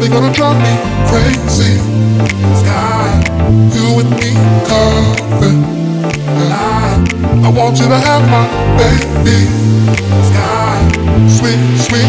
You're gonna drive me crazy. Sky, you and me covered. I, I want you to have my baby. Sky, sweet, sweet.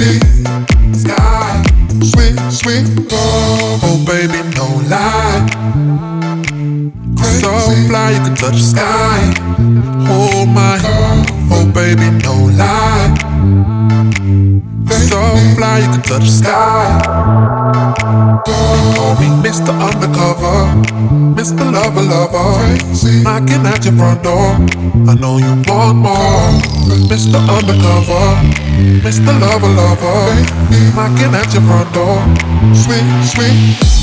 Sky, sweet, sweet. Oh, baby, no lie. So fly, you can touch the sky. My, oh, baby, no lie. So fly, you can touch the sky. Call me Mr. Undercover, Mr. Lover Lover. Knocking at your front door. I know you want more. Mr. Undercover, Mr. Lover Lover. Knocking at your front door. Sweet, sweet.